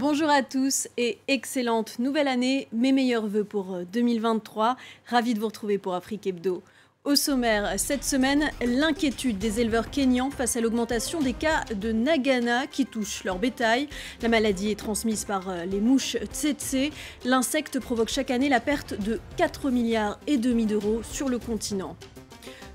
Bonjour à tous et excellente nouvelle année. Mes meilleurs voeux pour 2023. Ravi de vous retrouver pour Afrique Hebdo. Au sommaire, cette semaine, l'inquiétude des éleveurs kényans face à l'augmentation des cas de Nagana qui touchent leur bétail. La maladie est transmise par euh, les mouches tsetse. L'insecte provoque chaque année la perte de 4 milliards et demi d'euros sur le continent.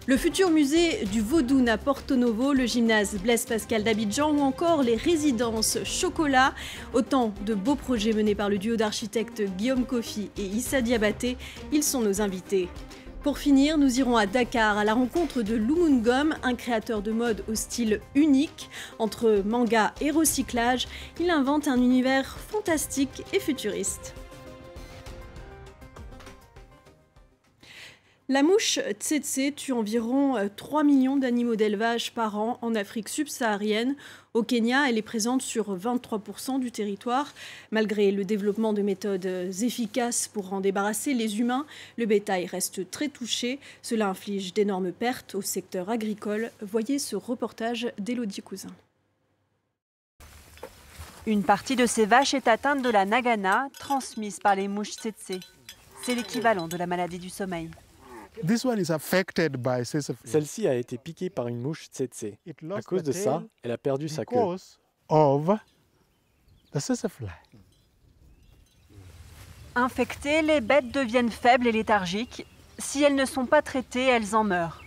Le futur musée du Vaudoun à Porto Novo, le gymnase Blaise Pascal d'Abidjan ou encore les résidences Chocolat. Autant de beaux projets menés par le duo d'architectes Guillaume Kofi et Issa Diabaté. Ils sont nos invités. Pour finir, nous irons à Dakar à la rencontre de Lumungom, un créateur de mode au style unique. Entre manga et recyclage, il invente un univers fantastique et futuriste. La mouche tsetse tue environ 3 millions d'animaux d'élevage par an en Afrique subsaharienne. Au Kenya, elle est présente sur 23% du territoire. Malgré le développement de méthodes efficaces pour en débarrasser les humains, le bétail reste très touché. Cela inflige d'énormes pertes au secteur agricole. Voyez ce reportage d'Élodie Cousin. Une partie de ces vaches est atteinte de la nagana, transmise par les mouches tsetse. C'est l'équivalent de la maladie du sommeil. Celle-ci a été piquée par une mouche tsetse. À cause de ça, elle a perdu sa queue. Infectées, les bêtes deviennent faibles et léthargiques. Si elles ne sont pas traitées, elles en meurent.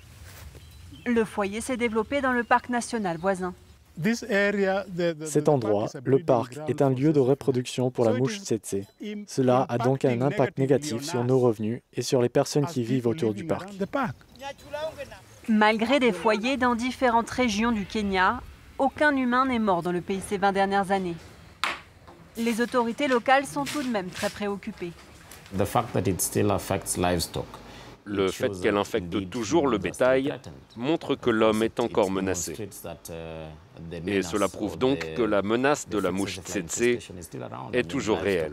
Le foyer s'est développé dans le parc national voisin. Cet endroit, le parc, est un lieu de reproduction pour la mouche tsetse. Cela a donc un impact négatif sur nos revenus et sur les personnes qui vivent autour du parc. Malgré des foyers dans différentes régions du Kenya, aucun humain n'est mort dans le pays ces 20 dernières années. Les autorités locales sont tout de même très préoccupées. Le fait qu'elle infecte toujours le bétail montre que l'homme est encore menacé. Et cela prouve donc que la menace de la mouche tsetse est toujours réelle.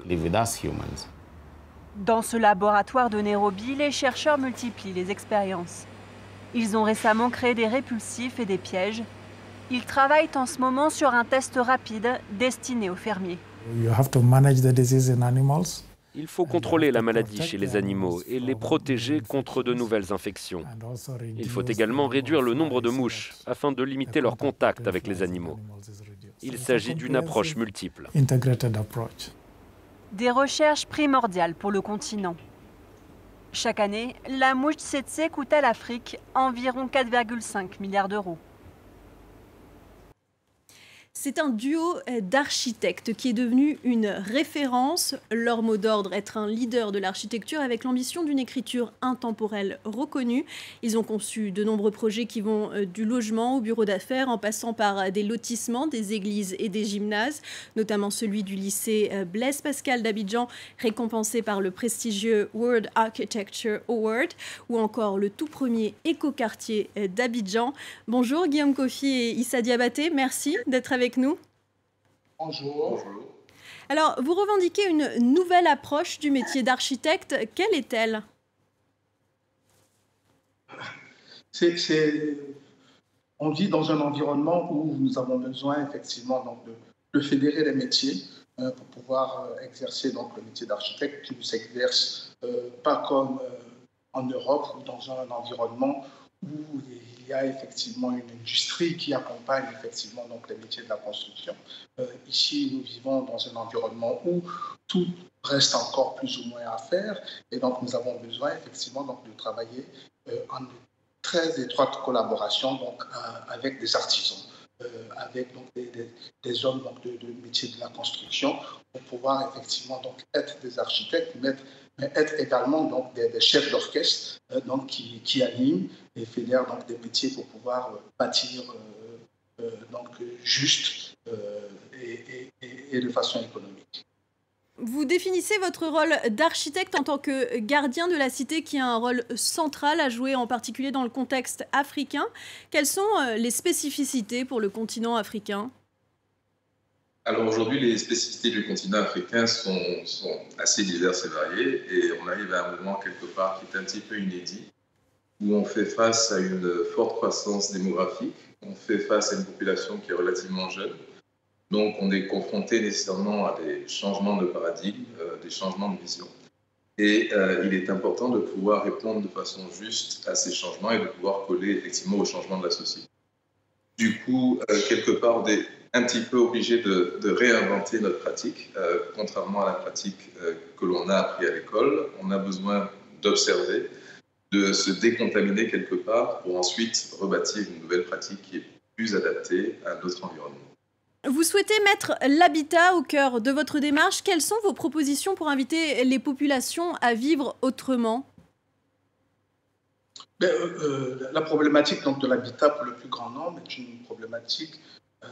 Dans ce laboratoire de Nairobi, les chercheurs multiplient les expériences. Ils ont récemment créé des répulsifs et des pièges. Ils travaillent en ce moment sur un test rapide destiné aux fermiers. Il faut contrôler la maladie chez les animaux et les protéger contre de nouvelles infections. Il faut également réduire le nombre de mouches afin de limiter leur contact avec les animaux. Il s'agit d'une approche multiple. Des recherches primordiales pour le continent. Chaque année, la mouche tsetse coûte à l'Afrique environ 4,5 milliards d'euros. C'est un duo euh, d'architectes qui est devenu une référence. Leur mot d'ordre, être un leader de l'architecture avec l'ambition d'une écriture intemporelle reconnue. Ils ont conçu de nombreux projets qui vont euh, du logement au bureau d'affaires en passant par euh, des lotissements, des églises et des gymnases, notamment celui du lycée Blaise Pascal d'Abidjan, récompensé par le prestigieux World Architecture Award, ou encore le tout premier écoquartier d'Abidjan. Bonjour Guillaume Kofi et Issa Diabaté, merci d'être avec nous Bonjour. Alors, vous revendiquez une nouvelle approche du métier d'architecte. Quelle est-elle? On vit dans un environnement où nous avons besoin effectivement donc, de, fédérer les métiers euh, pour pouvoir euh, exercer donc, le métier d'architecte qui ne s'exerce euh, pas comme en Europe ou dans un environnement où il y a effectivement une industrie qui accompagne effectivement donc les métiers de la construction. Euh, ici, nous vivons dans un environnement où tout reste encore plus ou moins à faire, et donc nous avons besoin effectivement donc de travailler euh, en très étroite collaboration donc euh, avec des artisans. avec donc des, hommes donc, de, de métiers de la construction pour pouvoir effectivement donc être des architectes, mettre mais être également donc, des, chefs d'orchestre euh, qui, qui, animent et fédèrent donc, des métiers pour pouvoir euh, bâtir euh, donc, juste et, de façon économique. Vous définissez votre rôle d'architecte en tant que gardien de la cité qui a un rôle central à jouer en particulier dans le contexte africain. Quelles sont les spécificités pour le continent africain? Alors aujourd'hui, les spécificités du continent africain sont, assez diverses et variées et on arrive à un moment quelque part qui est un petit peu inédit, où on fait face à une forte croissance démographique, on fait face à une population qui est relativement jeune Donc on est confronté nécessairement à des changements de paradigme, des changements de vision. Et il est important de pouvoir répondre de façon juste à ces changements et de pouvoir coller effectivement aux changements de la société. Du coup, quelque part, on est un petit peu obligé de, réinventer notre pratique. contrairement à la pratique que l'on a appris à l'école, on a besoin d'observer, de se décontaminer quelque part pour ensuite rebâtir une nouvelle pratique qui est plus adaptée à notre environnement. Vous souhaitez mettre l'habitat au cœur de votre démarche. Quelles sont vos propositions pour inviter les populations à vivre autrement? Euh, euh, La problématique donc, de l'habitat pour le plus grand nombre est une problématique euh,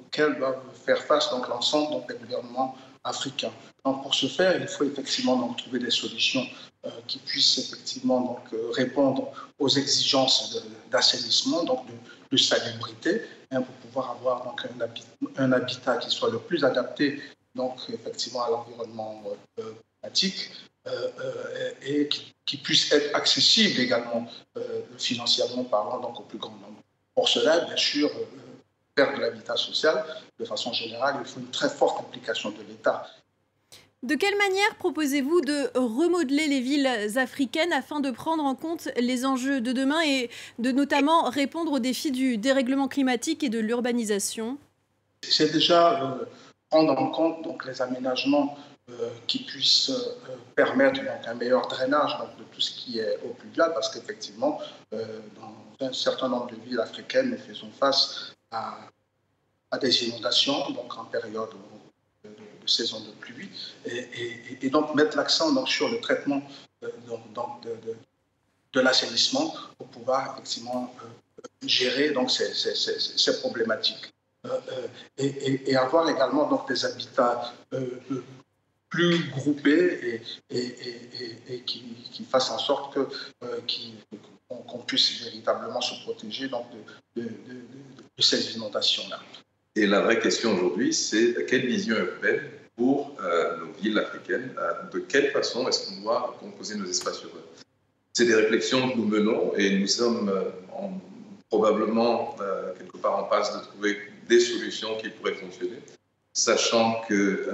auquel doivent faire face l'ensemble des gouvernements africains. Pour ce faire, il faut effectivement donc, trouver des solutions qui puissent effectivement donc, répondre aux exigences d'assainissement, donc de, salubrité, hein, pour pouvoir avoir donc, un, habitat, qui soit le plus adapté donc, effectivement, à l'environnement climatique et qui, puisse être accessible également financièrement parlant donc, au plus grand nombre. Pour cela, bien sûr, faire de l'habitat social, de façon générale, il faut une très forte implication de l'État. De quelle manière proposez-vous de remodeler les villes africaines afin de prendre en compte les enjeux de demain et de notamment répondre aux défis du dérèglement climatique et de l'urbanisation? C'est déjà euh, prendre en compte donc, les aménagements euh, qui puissent euh, permettre donc, un meilleur drainage de tout ce qui est au plus plat, parce qu'effectivement, dans un certain nombre de villes africaines, nous faisons face à, à des inondations donc en période saison de pluie, et, donc mettre l'accent sur le traitement euh, de, de, l'assainissement pour pouvoir effectivement euh, gérer donc, ces, ces, problématiques. Euh, et, avoir également donc, des habitats plus groupés et, qui, fassent en sorte que, qu'on puisse véritablement se protéger donc, de, ces inondations-là. Et la vraie question aujourd'hui, c'est quelle vision urbaine pour euh, nos villes africaines. Euh, de quelle façon est-ce qu'on doit composer nos espaces urbains? C'est des réflexions que nous menons et nous sommes euh, probablement quelque part en passe de trouver des solutions qui pourraient fonctionner, sachant que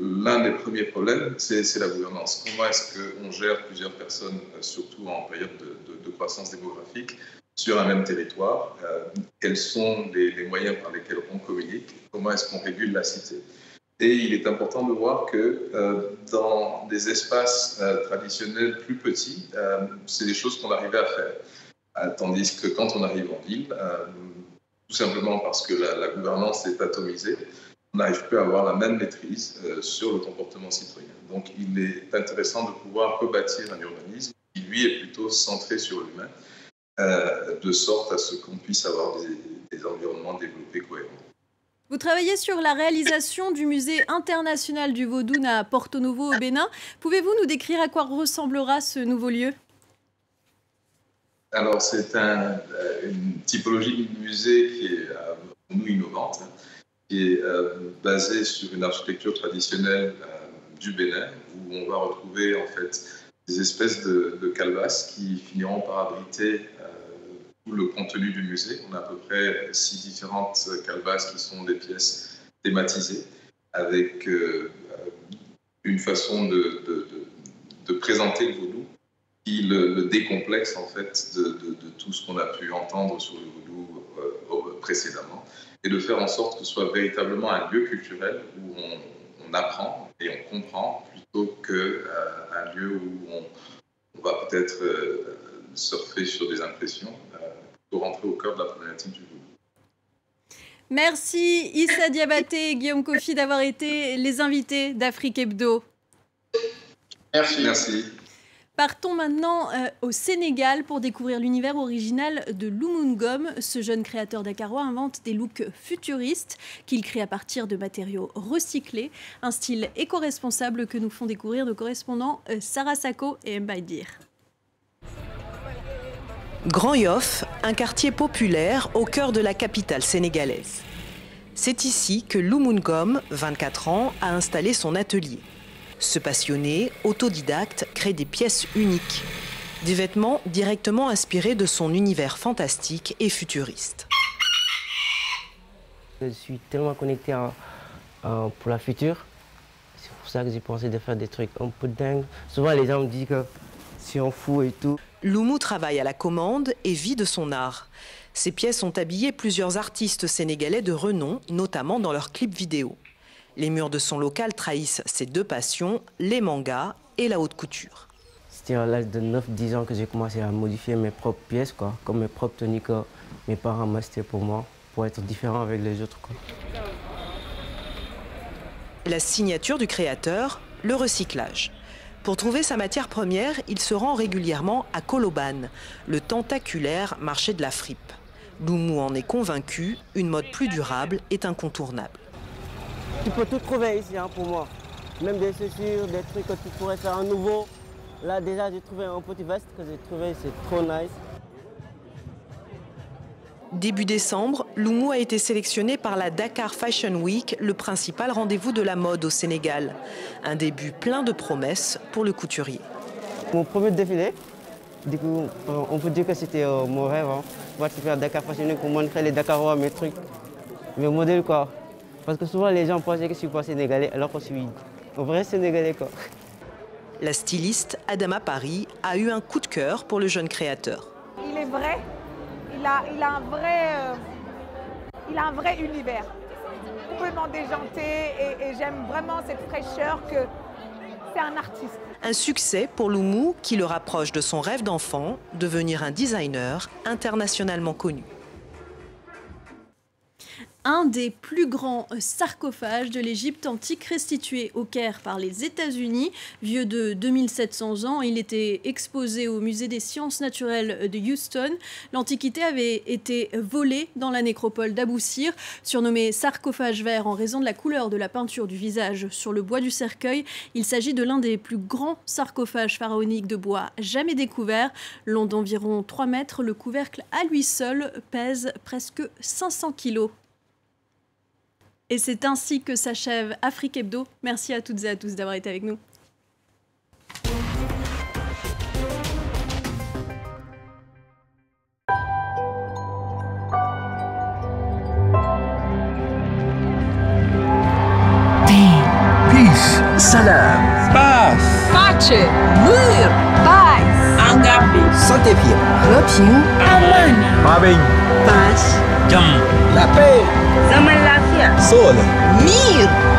l'un des premiers problèmes, c'est la gouvernance. Comment est-ce qu'on gère plusieurs personnes, surtout en période de, croissance démographique, sur un même territoire? Quels sont les, moyens par lesquels on communique? Comment est-ce qu'on régule la cité? Et il est important de voir que euh, dans des espaces euh, traditionnels plus petits, euh, c'est des choses qu'on arrivait à faire. tandis que quand on arrive en ville, tout simplement parce que la, gouvernance est atomisée, n'arrive plus à avoir la même maîtrise sur le comportement citoyen. Donc il est intéressant de pouvoir rebâtir un urbanisme qui, lui, est plutôt centré sur l'humain, de sorte à ce qu'on puisse avoir des, des environnements développés cohérents. Vous travaillez sur la réalisation du musée international du Vaudoun à Porto Novo au Bénin. Pouvez-vous nous décrire à quoi ressemblera ce nouveau lieu? Alors, c'est un, euh, une typologie de musée qui est euh, nous innovante, qui est euh, basée sur une architecture traditionnelle du Bénin, où on va retrouver en fait des espèces de, de calvasses qui finiront par abriter le contenu du musée. On a à peu près six différentes calvasses qui sont des pièces thématisées avec euh, une façon de, présenter le vaudou qui le, décomplexe en fait de, tout ce qu'on a pu entendre sur le vaudou euh, précédemment et de faire en sorte que ce soit véritablement un lieu culturel où on, apprend et on comprend plutôt qu'un euh, lieu où on, va peut-être surfer sur des impressions pour rentrer au cœur de la problématique du vaudou. Merci Issa Diabaté et Guillaume Kofi d'avoir été les invités d'Afrique Hebdo. Merci. Merci. Partons maintenant euh, au Sénégal pour découvrir l'univers original de Lumungom. Ce jeune créateur dakarois invente des looks futuristes qu'il crée à partir de matériaux recyclés. Un style éco-responsable que nous font découvrir nos correspondants euh, Sarah Sako et Mbaidir. Grand Yoff, un quartier populaire au cœur de la capitale sénégalaise. C'est ici que Lumungom, 24 ans, a installé son atelier. Ce passionné, autodidacte, crée des pièces uniques. Des vêtements directement inspirés de son univers fantastique et futuriste. Je suis tellement connecté pour la future. C'est pour ça que j'ai pensé de faire des trucs un peu dingues. Souvent, les gens me disent que c'est un fou et tout. Loumou travaille à la commande et vit de son art. Ses pièces ont habillé plusieurs artistes sénégalais de renom, notamment dans leurs clips vidéo. Les murs de son local trahissent ses deux passions, les mangas et la haute couture. C'était à l'âge de 9-10 ans que j'ai commencé à modifier mes propres pièces, quoi, comme mes propres tenues que mes parents m'achetaient pour moi, pour être différent avec les autres. Quoi. La signature du créateur, le recyclage. Pour trouver sa matière première, il se rend régulièrement à Koloban, le tentaculaire marché de la fripe. Loumou en est convaincu, une mode plus durable est incontournable. Tu peux tout trouver ici hein, pour moi. Même des chaussures, des trucs que tu pourrais faire à nouveau. Là déjà j'ai trouvé un petit veste que j'ai trouvé, c'est trop nice. Début décembre, Loumou a été sélectionné par la Dakar Fashion Week, le principal rendez-vous de la mode au Sénégal. Un début plein de promesses pour le couturier. Mon premier défilé, du coup, on peut dire que c'était euh, mon rêve. Hein. Participer à Dakar Fashion Week pour montrer les Dakarois mes trucs, mes modèles quoi. Parce que souvent, les gens pensent que je suis pas sénégalais, alors que je suis un vrai sénégalais. Quoi. La styliste Adama Paris a eu un coup de cœur pour le jeune créateur. Il est vrai, il a, il a, un, vrai, euh, il a un vrai univers, complètement déjanté et, et j'aime vraiment cette fraîcheur que c'est un artiste. Un succès pour Loumou qui le rapproche de son rêve d'enfant, devenir un designer internationalement connu un des plus grands sarcophages de l'Égypte antique restitué au Caire par les États-Unis. Vieux de 2700 ans, il était exposé au musée des sciences naturelles de Houston. L'antiquité avait été volée dans la nécropole d'Abou Sir, surnommé sarcophage vert en raison de la couleur de la peinture du visage sur le bois du cercueil. Il s'agit de l'un des plus grands sarcophages pharaoniques de bois jamais découverts. Long d'environ 3 mètres, le couvercle à lui seul pèse presque 500 kilos. Et c'est ainsi que s'achève Afrique Hebdo. Merci à toutes et à tous d'avoir été avec nous. Peace. Salam. Paz. Pace. Mur. Paz. Angapi. Saint-Évier. Rupture. Aman. Babin. Paz. Jam. La paix. Zaman lafiya. Sol. Mir.